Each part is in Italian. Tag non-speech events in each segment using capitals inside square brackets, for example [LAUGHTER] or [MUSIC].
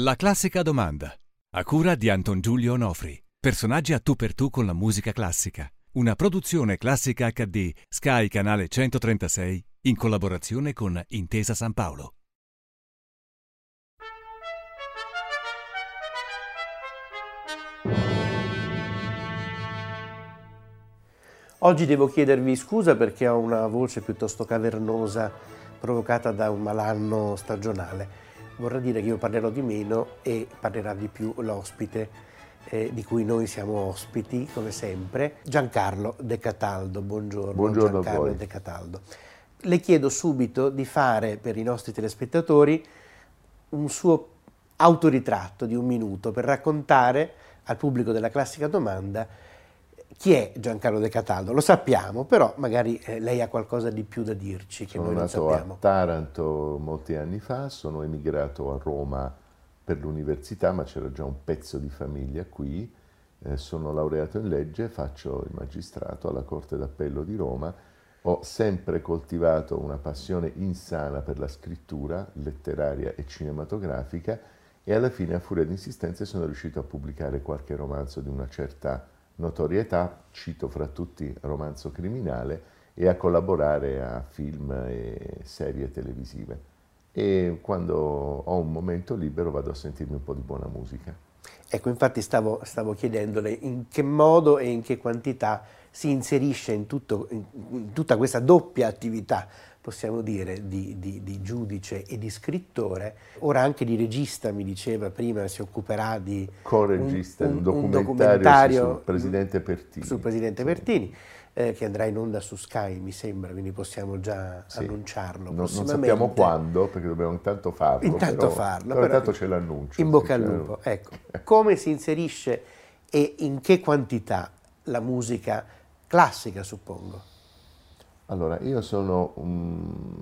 La classica domanda. A cura di Anton Giulio Onofri. Personaggi a tu per tu con la musica classica. Una produzione classica HD Sky Canale 136 in collaborazione con Intesa San Paolo. Oggi devo chiedervi scusa perché ho una voce piuttosto cavernosa provocata da un malanno stagionale. Vorrà dire che io parlerò di meno e parlerà di più l'ospite eh, di cui noi siamo ospiti, come sempre, Giancarlo De Cataldo. Buongiorno, Buongiorno Giancarlo De Cataldo. Le chiedo subito di fare per i nostri telespettatori un suo autoritratto di un minuto per raccontare al pubblico della classica domanda chi è Giancarlo De Cataldo? Lo sappiamo, però magari eh, lei ha qualcosa di più da dirci che sono noi non nato sappiamo. a Taranto molti anni fa, sono emigrato a Roma per l'università, ma c'era già un pezzo di famiglia qui. Eh, sono laureato in legge, faccio il magistrato alla Corte d'Appello di Roma. Ho sempre coltivato una passione insana per la scrittura letteraria e cinematografica e alla fine, a furia di insistenze, sono riuscito a pubblicare qualche romanzo di una certa notorietà, cito fra tutti Romanzo Criminale, e a collaborare a film e serie televisive. E quando ho un momento libero vado a sentirmi un po' di buona musica. Ecco, infatti stavo, stavo chiedendole in che modo e in che quantità si inserisce in, tutto, in tutta questa doppia attività, possiamo dire, di, di, di, giudice e di scrittore. Ora anche di regista, mi diceva prima, si occuperà di Co-regista un, un, un documentario, documentario sul presidente Pertini. sul presidente Sì. Pertini. eh, che andrà in onda su Sky, mi sembra, quindi possiamo già Sì. annunciarlo. Non, non sappiamo quando, perché dobbiamo intanto farlo. Intanto però, farlo, Però però- intanto ce l'annuncio. In bocca al lupo, ecco. Come si inserisce e in che quantità la musica classica, suppongo? Allora, io sono un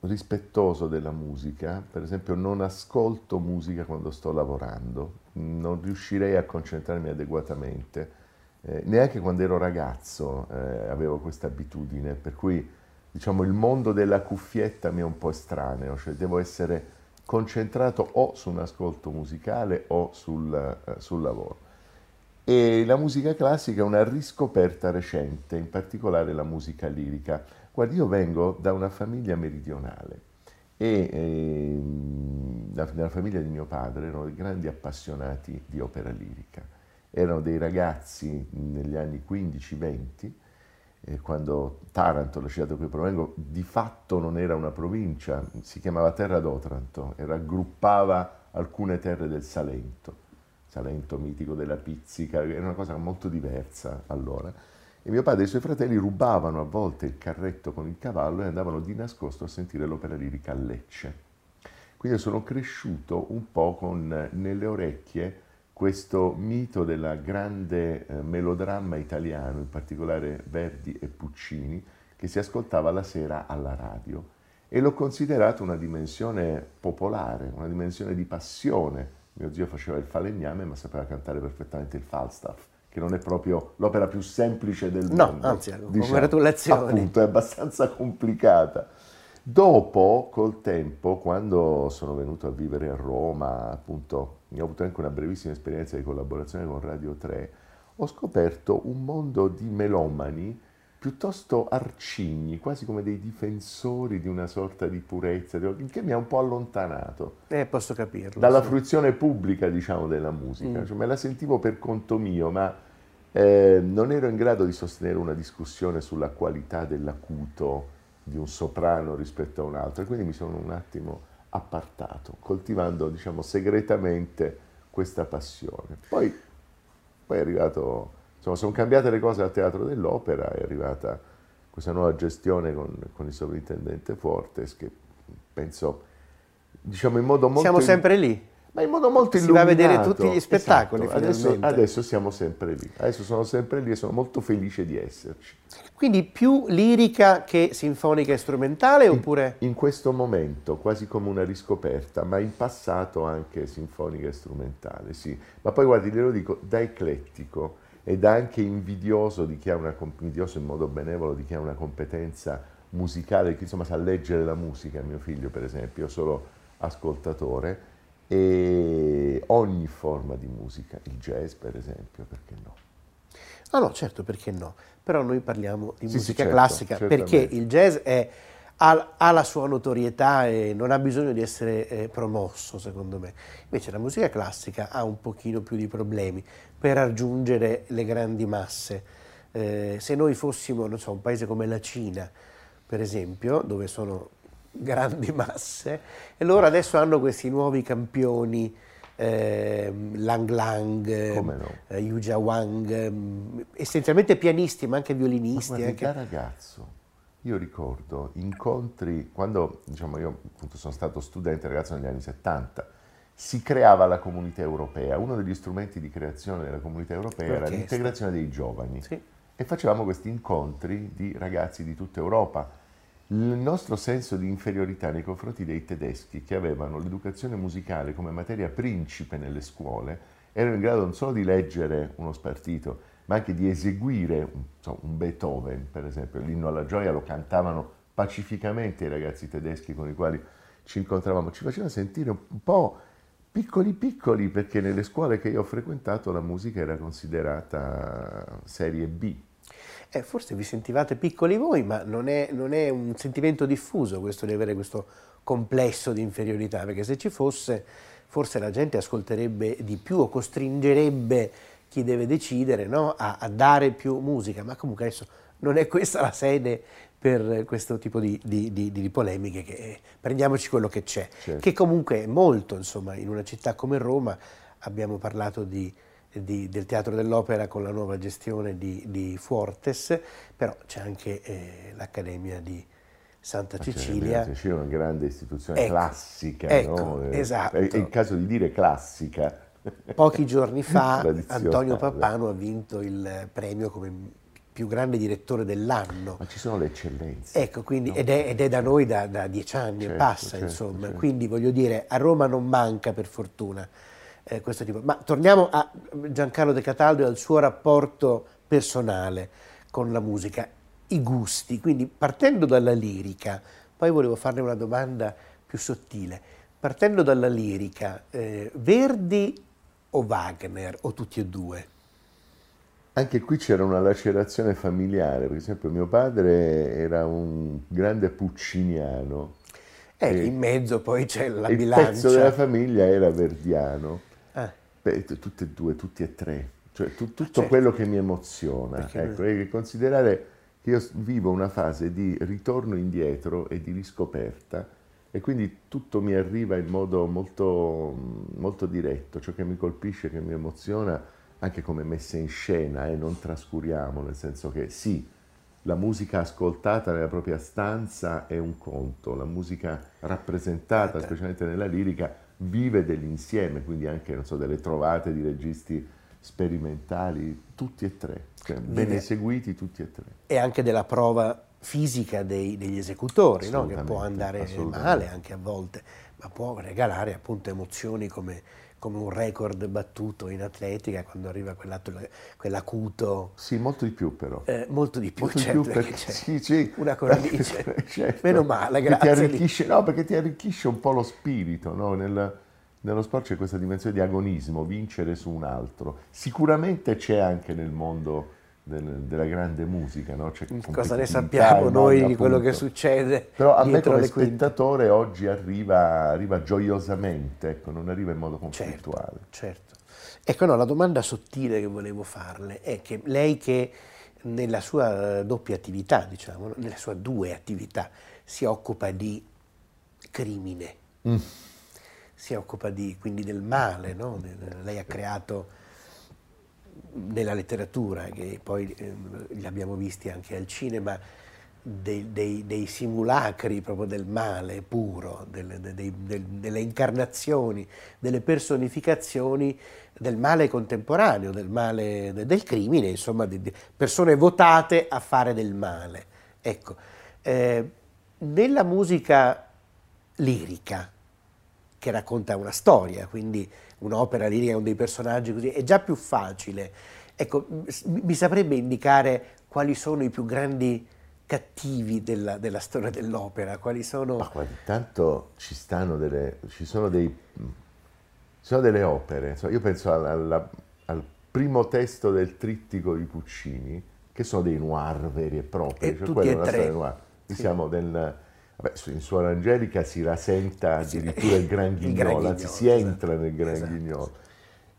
rispettoso della musica, per esempio non ascolto musica quando sto lavorando, non riuscirei a concentrarmi adeguatamente, Eh, neanche quando ero ragazzo eh, avevo questa abitudine, per cui diciamo il mondo della cuffietta mi è un po' estraneo, cioè devo essere concentrato o su un ascolto musicale o sul, eh, sul lavoro. E la musica classica è una riscoperta recente, in particolare la musica lirica. Guardi, io vengo da una famiglia meridionale e ehm, la- nella famiglia di mio padre erano dei grandi appassionati di opera lirica. Erano dei ragazzi negli anni 15-20, eh, quando Taranto, la città da cui provengo, di fatto non era una provincia, si chiamava Terra d'Otranto e raggruppava alcune terre del Salento. Salento mitico della pizzica, era una cosa molto diversa allora. E mio padre e i suoi fratelli rubavano a volte il carretto con il cavallo e andavano di nascosto a sentire l'opera lirica a Lecce. Quindi sono cresciuto un po' con nelle orecchie questo mito della grande eh, melodramma italiano, in particolare Verdi e Puccini, che si ascoltava la sera alla radio e l'ho considerato una dimensione popolare, una dimensione di passione. Mio zio faceva il falegname ma sapeva cantare perfettamente il Falstaff, che non è proprio l'opera più semplice del No, mondo. anzi, congratulazioni. Appunto, è abbastanza complicata. Dopo, col tempo, quando sono venuto a vivere a Roma, appunto, ho avuto anche una brevissima esperienza di collaborazione con Radio 3, ho scoperto un mondo di melomani piuttosto arcigni, quasi come dei difensori di una sorta di purezza, che mi ha un po' allontanato Eh, posso capirlo. dalla sì. fruizione pubblica, diciamo, della musica. Mm. Cioè, me la sentivo per conto mio, ma eh, non ero in grado di sostenere una discussione sulla qualità dell'acuto di un soprano rispetto a un altro e quindi mi sono un attimo appartato, coltivando, diciamo, segretamente questa passione. Poi, poi è arrivato, insomma, sono cambiate le cose al Teatro dell'Opera, è arrivata questa nuova gestione con, con il sovrintendente Fortes che penso, diciamo, in modo molto... Siamo sempre lì. Ma in modo molto Si va a illuminato. vedere tutti gli spettacoli, Esatto. Adesso, adesso siamo sempre lì. Adesso sono sempre lì e sono molto felice di esserci. Quindi più lirica che sinfonica e strumentale oppure... In questo momento, quasi come una riscoperta, ma in passato anche sinfonica e strumentale, sì. Ma poi guardi, glielo dico, da eclettico ed anche invidioso di chi ha una invidioso in modo benevolo di chi ha una competenza musicale, che insomma sa leggere la musica, mio figlio per esempio, io sono ascoltatore, e ogni forma di musica, il jazz per esempio, perché no? No, no, certo, perché no? Però noi parliamo di Sì, sì, musica certo, classica certamente. perché il jazz è- ha, ha la sua notorietà e non ha bisogno di essere eh, promosso, secondo me. Invece la musica classica ha un pochino più di problemi per raggiungere le grandi masse. Eh, se noi fossimo, non so, un paese come la Cina, per esempio, dove sono grandi [LAUGHS] masse, e loro adesso hanno questi nuovi campioni, ehm, Lang Lang, no? eh, Yu Jia Wang, ehm, essenzialmente pianisti, ma anche Ma violinisti. guardi, anche- da ragazzo, io ricordo incontri, quando diciamo, io appunto sono stato studente ragazzo negli anni 70, si creava la comunità europea. Uno degli strumenti di creazione della comunità europea era L'orchestra. l'integrazione dei giovani. Sì. E facevamo questi incontri di ragazzi di tutta Europa. Il nostro senso di inferiorità nei confronti dei tedeschi, che avevano l'educazione musicale come materia principe nelle scuole, erano in grado non solo di leggere uno spartito, ma anche di eseguire insomma, un Beethoven, per esempio. L'inno alla gioia lo cantavano pacificamente i ragazzi tedeschi con i quali ci incontravamo. Ci facevano sentire un po' piccoli piccoli, perché nelle scuole che io ho frequentato la musica era considerata serie B. Eh, forse vi sentivate piccoli voi, ma non è, non è un sentimento diffuso questo di avere questo complesso di inferiorità, perché se ci fosse, forse la gente ascolterebbe di più o costringerebbe chi deve decidere no, a, a dare più musica, ma comunque adesso non è questa la sede per questo tipo di, di- di- di polemiche, che prendiamoci quello che c'è, Certo. che comunque è molto, insomma, in una città come Roma abbiamo parlato di, di- del Teatro dell'Opera con la nuova gestione di, di Fuortes, però c'è anche eh, l'Accademia di Santa Cecilia. Cecilia è una grande istituzione Ecco, classica, ecco, no? Eh, esatto. È, è il caso di dire classica. Pochi giorni fa. [LAUGHS] Antonio Pappano ha vinto il premio come più grande direttore dell'anno. Ma ci sono le eccellenze. Ecco, quindi, ed, è, ed è da noi da, da dieci anni e Certo, passa, certo, insomma. certo. Quindi voglio dire, a Roma non manca per fortuna eh, questo tipo. Ma torniamo a Giancarlo De Cataldo e al suo rapporto personale con la musica, i gusti. Quindi partendo dalla lirica, poi volevo farle una domanda più sottile. Partendo dalla lirica, eh, Verdi o Wagner o tutti e due? Anche qui c'era una lacerazione familiare, per esempio mio padre era un grande pucciniano Eh, E- in mezzo poi c'è la il bilancia. pezzo della famiglia era verdiano. Ah. Beh, t- tutte e due, tutti e tre. Cioè, tu- tutto certo. quello che mi emoziona. Perché- Ecco, e considerare che io vivo una fase di ritorno indietro e di riscoperta e quindi tutto mi arriva in modo molto, molto diretto. Ciò che mi colpisce, che mi emoziona, anche come messa in scena, e non trascuriamo, nel senso che sì, la musica ascoltata nella propria stanza è un conto, la musica rappresentata, Certo. specialmente nella lirica, vive dell'insieme, quindi anche non so, delle trovate di registi sperimentali, tutti e tre, cioè, ben Vive- eseguiti tutti e tre. e anche della prova fisica dei- degli esecutori, no? che può andare male anche a volte, ma può regalare appunto emozioni come, come un record battuto in atletica quando arriva quell'acuto, Sì, molto di più però. eh, molto di più, Molto certo, di più perché perché sì, sì, una cornice. perché- [LAUGHS] certo, Meno male, grazie. arricchisce, no, perché ti arricchisce un po' lo spirito, no? Nel- nello sport c'è questa dimensione di agonismo, vincere su un altro. Sicuramente c'è anche nel mondo del- della grande musica, no? C'è Cosa ne sappiamo noi di quello che succede Però a me come le quinte? spettatore oggi arriva, arriva gioiosamente, ecco, non arriva in modo Certo, conflittuale. certo. Ecco, no, la domanda sottile che volevo farle è che lei che nella sua eh, doppia attività, diciamo, nella sua due attività, si occupa di crimine, Mm. si occupa di, quindi del male, no? Lei ha creato nella letteratura, che poi eh, li abbiamo visti anche al cinema, dei, dei- dei simulacri proprio del male puro, delle, de- dei- del- delle incarnazioni, delle personificazioni del male contemporaneo, del male de- del crimine, insomma, di, di persone votate a fare del male. Ecco, eh, nella musica lirica, che racconta una storia, quindi un'opera lirica con dei personaggi così, è già più facile. Ecco, mi saprebbe indicare quali sono i più grandi cattivi della, della storia dell'opera, quali sono... Ma guardi, tanto ci stanno delle, ci sono dei, sono delle opere, io penso alla, al primo testo del trittico di Puccini, che sono dei noir veri e propri, e cioè tutti e tre. Noir. Sì. Siamo del, in Suora Angelica si rasenta addirittura il Gran Ghignolo, anzi si entra esatto. nel Gran esatto. Ghignolo.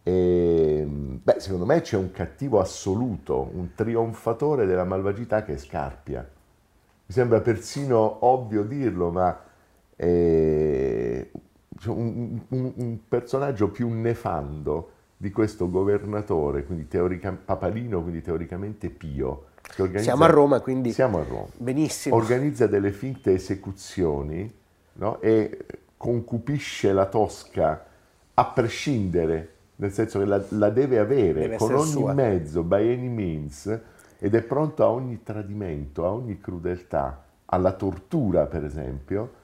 E, beh, secondo me c'è un cattivo assoluto, un trionfatore della malvagità che è Scarpia. Mi sembra persino ovvio dirlo, ma è un, un, un personaggio più nefando di questo governatore, quindi papalino, quindi teoricamente pio. Organizza, siamo a Roma, quindi siamo a Roma. Benissimo. Organizza delle finte esecuzioni no? e concupisce la Tosca a prescindere, nel senso che la, la deve avere deve con ogni sua. mezzo, by any means, ed è pronto a ogni tradimento, a ogni crudeltà, alla tortura per esempio,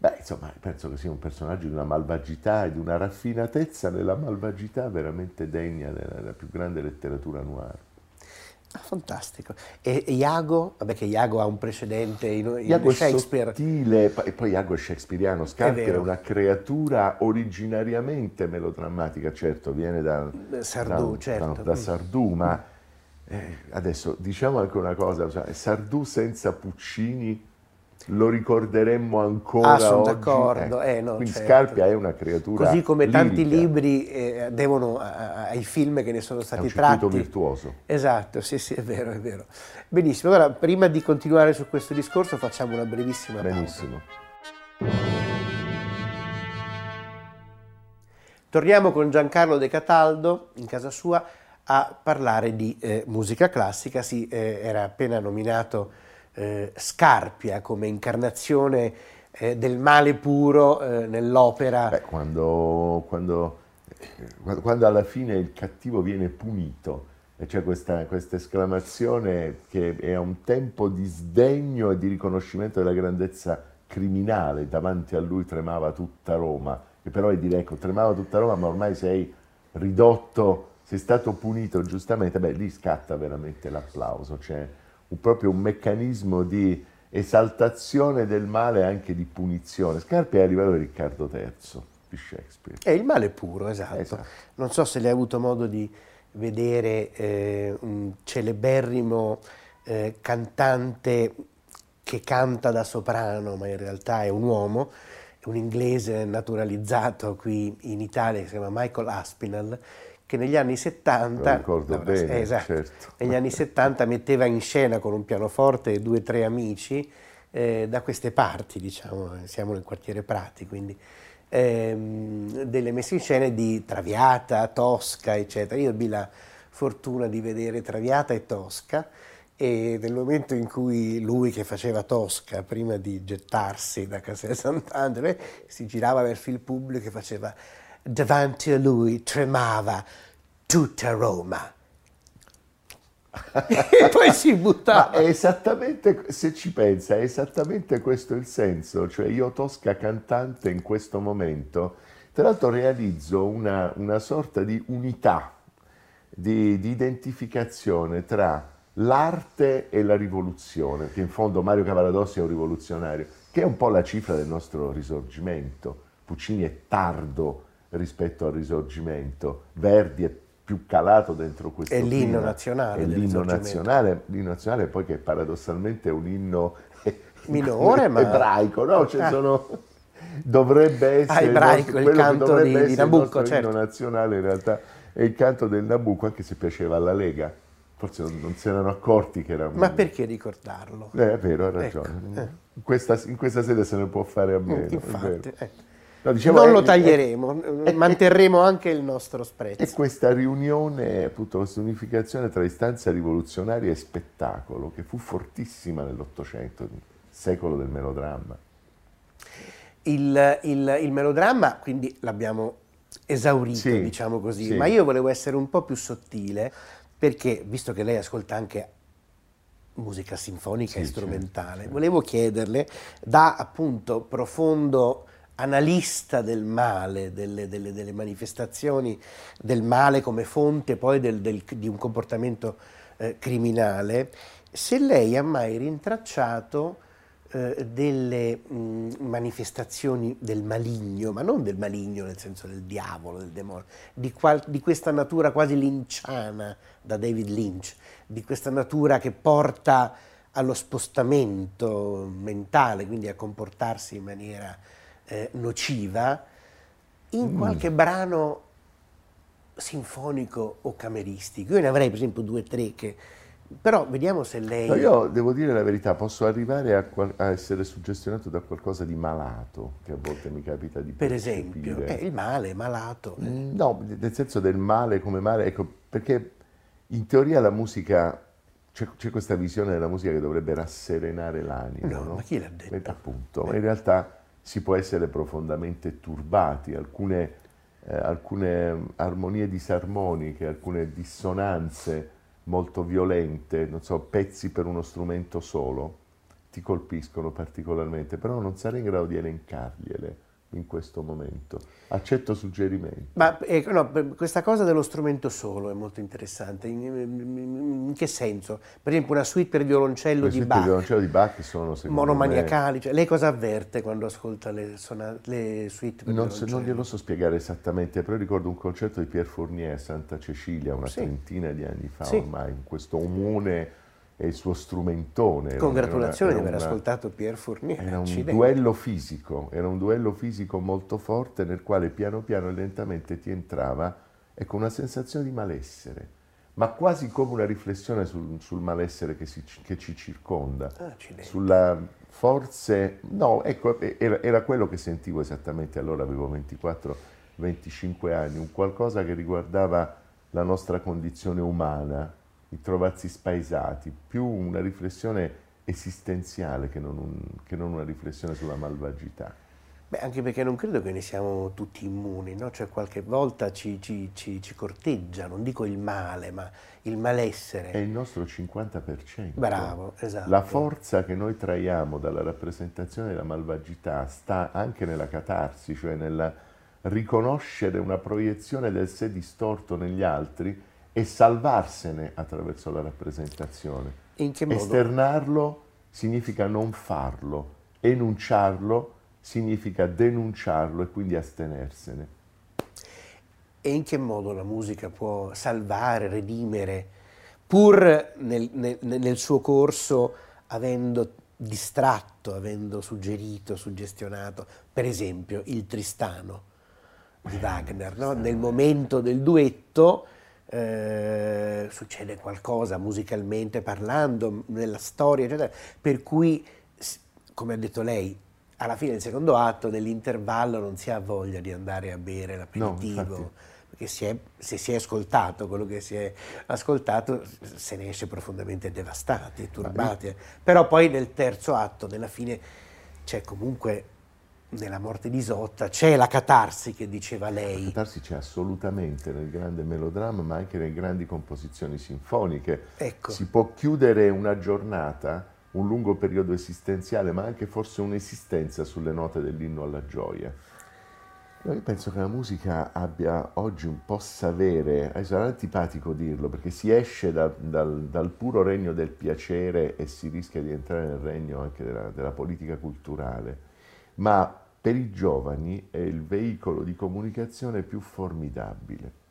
Beh, insomma, penso che sia un personaggio di una malvagità e di una raffinatezza nella malvagità veramente degna della, della più grande letteratura noir. Ah, fantastico. E Iago? Vabbè che Iago ha un precedente in, in Iago Shakespeare. È sottile, e poi Iago è shakespeariano. Scarpa è, è, una creatura originariamente melodrammatica, certo, viene da Sardù, da, certo. da, da Sardù, ma eh, adesso diciamo anche una cosa, cioè, Sardù senza Puccini lo ricorderemmo ancora ah, sono d'accordo. Eh, no, Quindi certo. Scarpia è una creatura Così come lirica. tanti libri eh, devono ai film che ne sono stati è un tratti. virtuoso. Esatto, sì, sì, è vero, è vero. Benissimo, allora prima di continuare su questo discorso facciamo una brevissima Benissimo. pausa. Torniamo con Giancarlo De Cataldo in casa sua a parlare di eh, musica classica. Si eh, era appena nominato eh, Scarpia come incarnazione eh, del male puro eh, nell'opera. Beh, quando, quando, quando, alla fine il cattivo viene punito e c'è questa, questa esclamazione che è a un tempo di sdegno e di riconoscimento della grandezza criminale, davanti a lui tremava tutta Roma, e però è dire, ecco, tremava tutta Roma, ma ormai sei ridotto, sei stato punito giustamente, beh, lì scatta veramente l'applauso, cioè proprio un meccanismo di esaltazione del male e anche di punizione. Scarpi è a livello di Riccardo III di Shakespeare. È il male puro, esatto. esatto. Non so se lei ha avuto modo di vedere eh, un celeberrimo eh, cantante che canta da soprano, ma in realtà è un uomo, un inglese naturalizzato qui in Italia, che si chiama Michael Aspinall, che negli anni 70, ricordo no, bene, esatto, certo. negli anni 70 metteva in scena con un pianoforte e due o tre amici eh, da queste parti, diciamo, siamo nel quartiere Prati, quindi ehm, delle messe in scena di Traviata, Tosca, eccetera. Io ebbi la fortuna di vedere Traviata e Tosca e nel momento in cui lui che faceva Tosca, prima di gettarsi da Castel Sant'Andrea, si girava verso il pubblico e faceva davanti a lui tremava tutta Roma. e poi si buttava. Ma è esattamente, se ci pensa, è esattamente questo il senso, cioè io Tosca cantante in questo momento, tra l'altro realizzo una, una sorta di unità, di, di, identificazione tra l'arte e la rivoluzione, che in fondo Mario Cavaradossi è un rivoluzionario, che è un po' la cifra del nostro risorgimento. Puccini è tardo rispetto al risorgimento. Verdi è più calato dentro questo È l'inno nazionale. È l'inno nazionale, l'inno nazionale poi che paradossalmente è un inno [LAUGHS] minore, [LAUGHS] ma... ebraico, no? Cioè ah. sono... Dovrebbe essere ah, ebraico, il, nostro, il canto di, di Nabucco, certo. l'inno nazionale in realtà è il canto del Nabucco, anche se piaceva alla Lega. Forse non, non si erano accorti che era... Ma perché ricordarlo? Eh, è vero, ha ragione. Ecco, eh. in, questa, in, questa, sede se ne può fare a meno. Infatti, ecco. No, dicevo, non lo taglieremo, è, manterremo anche il nostro sprezzo. E questa riunione, appunto, questa unificazione tra istanza rivoluzionaria e spettacolo, che fu fortissima nell'Ottocento, secolo del melodramma. Il, il, il melodramma, quindi l'abbiamo esaurito, sì, diciamo così, sì. ma io volevo essere un po' più sottile, perché, visto che lei ascolta anche musica sinfonica sì, e strumentale, certo. volevo chiederle, da appunto profondo analista del male, delle, delle, delle, manifestazioni del male come fonte poi del, del, di un comportamento eh, criminale, se lei ha mai rintracciato eh, delle mh, manifestazioni del maligno, ma non del maligno nel senso del diavolo, del demonio, di, qual, di questa natura quasi linciana da David Lynch, di questa natura che porta allo spostamento mentale, quindi a comportarsi in maniera eh, nociva, in mm. qualche brano sinfonico o cameristico. Io ne avrei per esempio due o tre che... Però vediamo se lei... No, io devo dire la verità, posso arrivare a, qual- a, essere suggestionato da qualcosa di malato, che a volte mi capita di Per esempio, eh, il male, malato. Mm, no, nel senso del male come male, ecco, perché in teoria la musica c'è, questa visione della musica che dovrebbe rasserenare l'anima. No, no? ma chi l'ha detto? E, appunto, Beh. in realtà si può essere profondamente turbati, alcune, eh, alcune armonie disarmoniche, alcune dissonanze molto violente, non so, pezzi per uno strumento solo, ti colpiscono particolarmente, però non sarei in grado di elencargliele in questo momento. Accetto suggerimenti. Ma ecco, no, questa cosa dello strumento solo è molto interessante. In, in, che senso? Per esempio una suite per violoncello le di Bach. Le violoncello di Bach sono monomaniacali. Cioè, lei cosa avverte quando ascolta le, suona, le suite per non, violoncello? Non glielo so spiegare esattamente, però ricordo un concerto di Pierre Fournier a Santa Cecilia una sì. trentina di anni fa sì. ormai, in questo umone e il suo strumentone. Congratulazioni di aver ascoltato Pierre Fournier. Era un Accidenti. duello fisico, era un duello fisico molto forte nel quale piano piano e lentamente ti entrava ecco, una sensazione di malessere, ma quasi come una riflessione sul, sul malessere che, si, che, ci circonda, Accidenti. sulla forze... No, ecco, era, era quello che sentivo esattamente allora, avevo 24-25 anni, un qualcosa che riguardava la nostra condizione umana, i trovarsi spaesati, più una riflessione esistenziale che non, un, che non, una riflessione sulla malvagità. Beh, anche perché non credo che ne siamo tutti immuni, no? Cioè qualche volta ci, ci, ci, ci, corteggia, non dico il male, ma il malessere. È il nostro 50%. Bravo, esatto. La forza che noi traiamo dalla rappresentazione della malvagità sta anche nella catarsi, cioè nel riconoscere una proiezione del sé distorto negli altri e salvarsene attraverso la rappresentazione. In che modo? Esternarlo significa non farlo, enunciarlo significa denunciarlo e quindi astenersene. E in che modo la musica può salvare, redimere, pur nel, nel, nel suo corso avendo distratto, avendo suggerito, suggestionato, per esempio il Tristano di Wagner, no? nel momento del duetto eh, succede qualcosa musicalmente parlando, nella storia, eccetera, per cui, come ha detto lei, alla fine del secondo atto, nell'intervallo, non si ha voglia di andare a bere l'aperitivo. No, perché si è, se si è ascoltato quello che si è ascoltato, se ne esce profondamente devastati, turbati. Però poi nel terzo atto, nella fine, c'è comunque nella morte di Isotta c'è la catarsi che diceva lei. La catarsi c'è assolutamente nel grande melodramma, ma anche nelle grandi composizioni sinfoniche. Ecco. Si può chiudere una giornata, un lungo periodo esistenziale, ma anche forse un'esistenza sulle note dell'inno alla gioia. Io penso che la musica abbia oggi un possa avere, sarà antipatico dirlo, perché si esce da, dal, dal, puro regno del piacere e si rischia di entrare nel regno anche della, della politica culturale ma per i giovani è il veicolo di comunicazione più formidabile.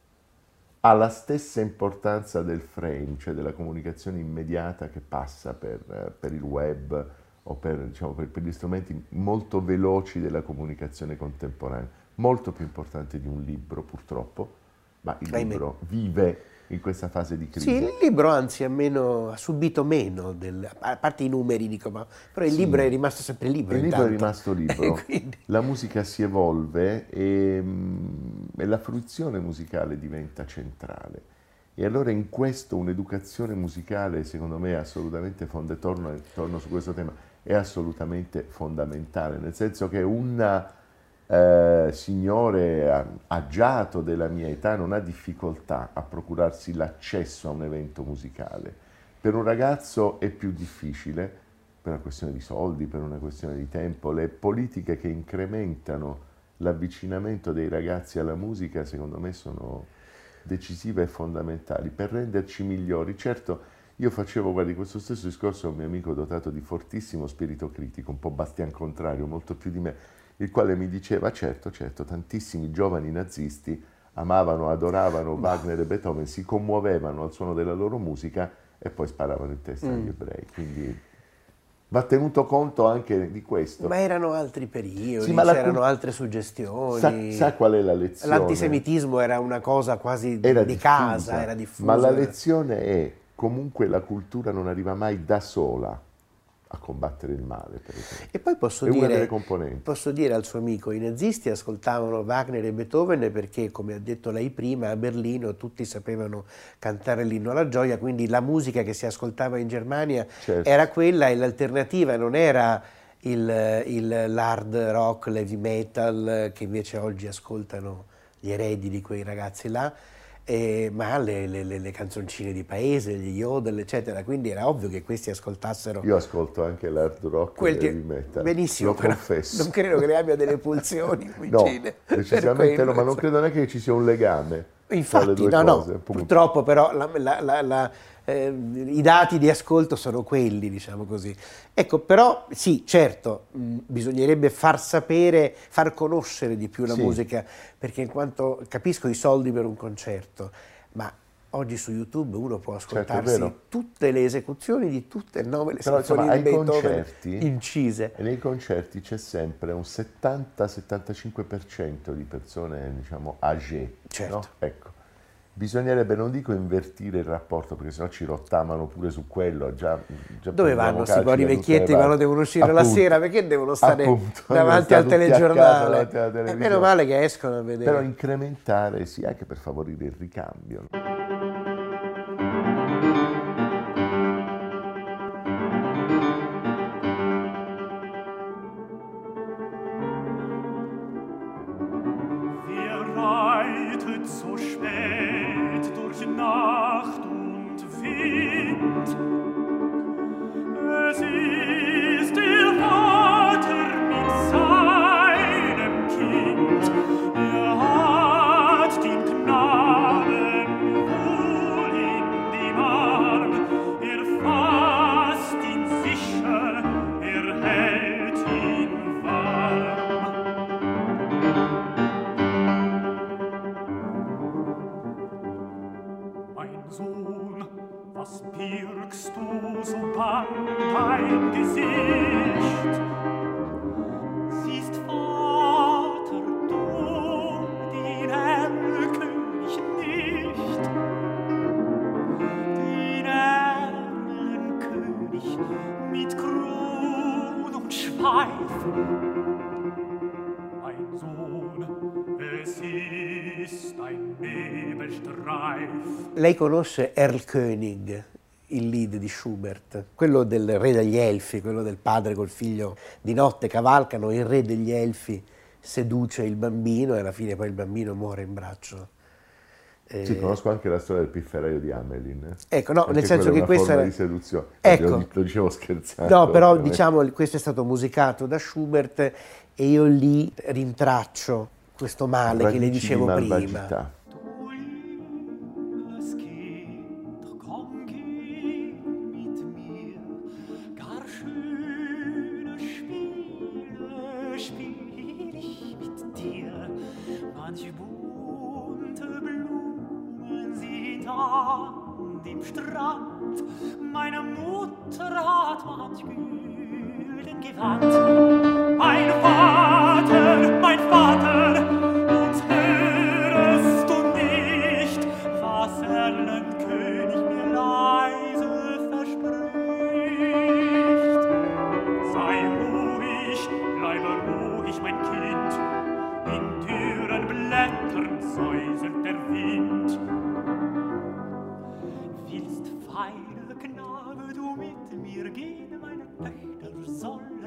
Ha la stessa importanza del frame, cioè della comunicazione immediata che passa per, per il web o per, diciamo, per, per gli strumenti molto veloci della comunicazione contemporanea, molto più importante di un libro purtroppo, ma il libro vive in questa fase di crisi. Sì, il libro anzi ha, meno, ha subito meno, del, a parte i numeri, dico, ma, però il sì. libro è rimasto sempre libro. Il intanto. libro è rimasto [LAUGHS] libro, la musica si evolve e, mm, e la fruizione musicale diventa centrale. E allora in questo un'educazione musicale, secondo me, è assolutamente fondamentale, torno, torno su questo tema, è assolutamente fondamentale, nel senso che una eh, signore agiato della mia età non ha difficoltà a procurarsi l'accesso a un evento musicale. Per un ragazzo è più difficile, per una questione di soldi, per una questione di tempo. Le politiche che incrementano l'avvicinamento dei ragazzi alla musica, secondo me, sono decisive e fondamentali per renderci migliori. Certo, Io facevo, guardi, questo stesso discorso a un mio amico dotato di fortissimo spirito critico, un po' bastian contrario, molto più di me, il quale mi diceva, certo, certo, tantissimi giovani nazisti amavano, adoravano Wagner e Beethoven, si commuovevano al suono della loro musica e poi sparavano in testa agli mm. ebrei. Quindi va tenuto conto anche di questo. Ma erano altri periodi, sì, c'erano la... altre suggestioni. Sa, sa, qual è la lezione? L'antisemitismo era una cosa quasi era di diffusa, casa, era diffusa. Ma la lezione è comunque la cultura non arriva mai da sola a combattere il male. E poi posso, dire, posso dire, al suo amico, i nazisti ascoltavano Wagner e Beethoven perché, come ha detto lei prima, a Berlino tutti sapevano cantare l'inno alla gioia, quindi la musica che si ascoltava in Germania certo. era quella e l'alternativa non era il, il, l'hard rock, l'heavy metal che invece oggi ascoltano gli eredi di quei ragazzi là, eh, ma le, le, le, canzoncine di paese, gli yodel, eccetera. Quindi era ovvio che questi ascoltassero. Io ascolto anche l'hard rock e che... metal. Benissimo, lo confesso. Non credo che le abbia delle pulsioni vicine. [LAUGHS] no, decisamente no, ma non credo neanche che ci sia un legame. Infatti, no, cose, no, purtroppo però la, la, la, eh, i dati di ascolto sono quelli, diciamo così. Ecco, però sì, certo, mh, bisognerebbe far sapere, far conoscere di più la sì. musica, perché in quanto capisco i soldi per un concerto, ma oggi su YouTube uno può certo, ascoltarsi certo, tutte le esecuzioni di tutte e nove le Però, sinfonie insomma, di Beethoven concerti, incise. E nei concerti c'è sempre un 70-75% di persone, diciamo, âgée. Certo. No? Ecco. Bisognerebbe, non dico invertire il rapporto, perché sennò ci rottamano pure su quello. Già, già Dove vanno questi buoni vecchietti quando devono uscire appunto, la sera? Perché devono stare appunto, davanti al telegiornale? È meno male che escono a vedere. Però incrementare, sì, anche per favorire il ricambio. Lei conosce Erlkönig, il lead di Schubert, quello del re degli elfi, quello del padre col figlio di notte cavalcano, il re degli elfi seduce il bambino e alla fine poi il bambino muore in braccio. Eh, sì, conosco anche la storia del pifferaio di Amelin. Ecco, no, nel senso che questa era... di seduzione. Ecco, lo, lo dicevo scherzando. No, però ovviamente. diciamo questo è stato musicato da Schubert e io lì rintraccio questo male Radici che le dicevo prima. dem Strand. Meine Mutter hat manch gülden Gewand.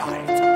Gewalt.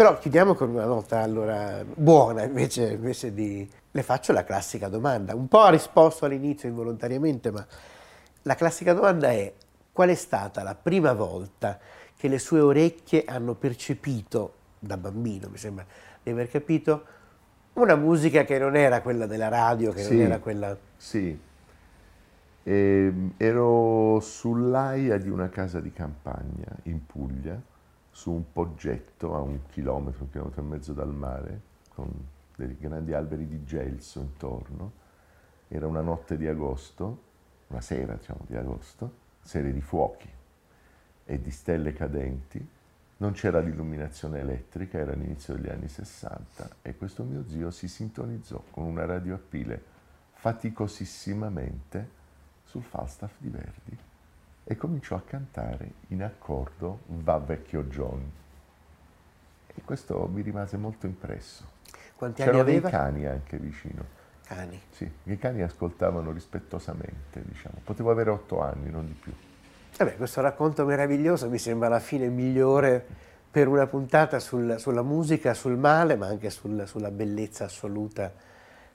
Però chiudiamo con una nota allora buona invece, invece di... Le faccio la classica domanda. Un po' ha risposto all'inizio involontariamente, ma la classica domanda è qual è stata la prima volta che le sue orecchie hanno percepito, da bambino mi sembra di aver capito, una musica che non era quella della radio, che sì, non era quella... Sì, e, ero sull'aia di una casa di campagna in Puglia su un poggetto a un chilometro, un chilometro e mezzo dal mare, con dei grandi alberi di gelso intorno. Era una notte di agosto, una sera diciamo di agosto, serie di fuochi e di stelle cadenti. Non c'era l'illuminazione elettrica, era l'inizio degli anni 60 e questo mio zio si sintonizzò con una radio a pile faticosissimamente sul Falstaff di Verdi e cominciò a cantare in accordo Va vecchio John. E questo mi rimase molto impresso. Quanti C'erano dei cani anche vicino. Cani? Sì, i cani ascoltavano rispettosamente, diciamo. Potevo avere otto anni, non di più. Vabbè, questo racconto meraviglioso mi sembra la fine migliore per una puntata sul, sulla musica, sul male, ma anche sul, sulla bellezza assoluta.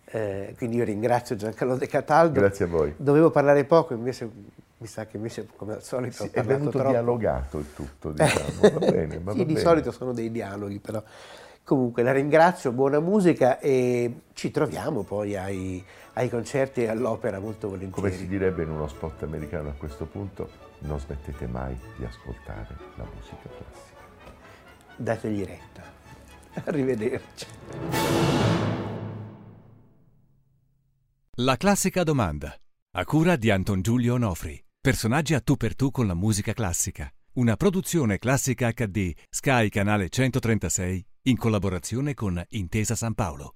Eh, quindi io ringrazio Giancarlo De Cataldo. Grazie a voi. Dovevo parlare poco, invece mi sa che invece come al solito sì, è venuto troppo. dialogato il tutto, diciamo. va [LAUGHS] bene, va sì, va di bene. solito sono dei dialoghi, però. Comunque la ringrazio, buona musica e ci troviamo poi ai, ai concerti e all'opera molto volentieri. Come si direbbe in uno spot americano a questo punto, non smettete mai di ascoltare la musica classica. Dategli retta. [LAUGHS] Arrivederci. La classica domanda, a cura di Anton Giulio Onofri. Personaggi a tu per tu con la musica classica. Una produzione classica HD, Sky Canale 136, in collaborazione con Intesa San Paolo.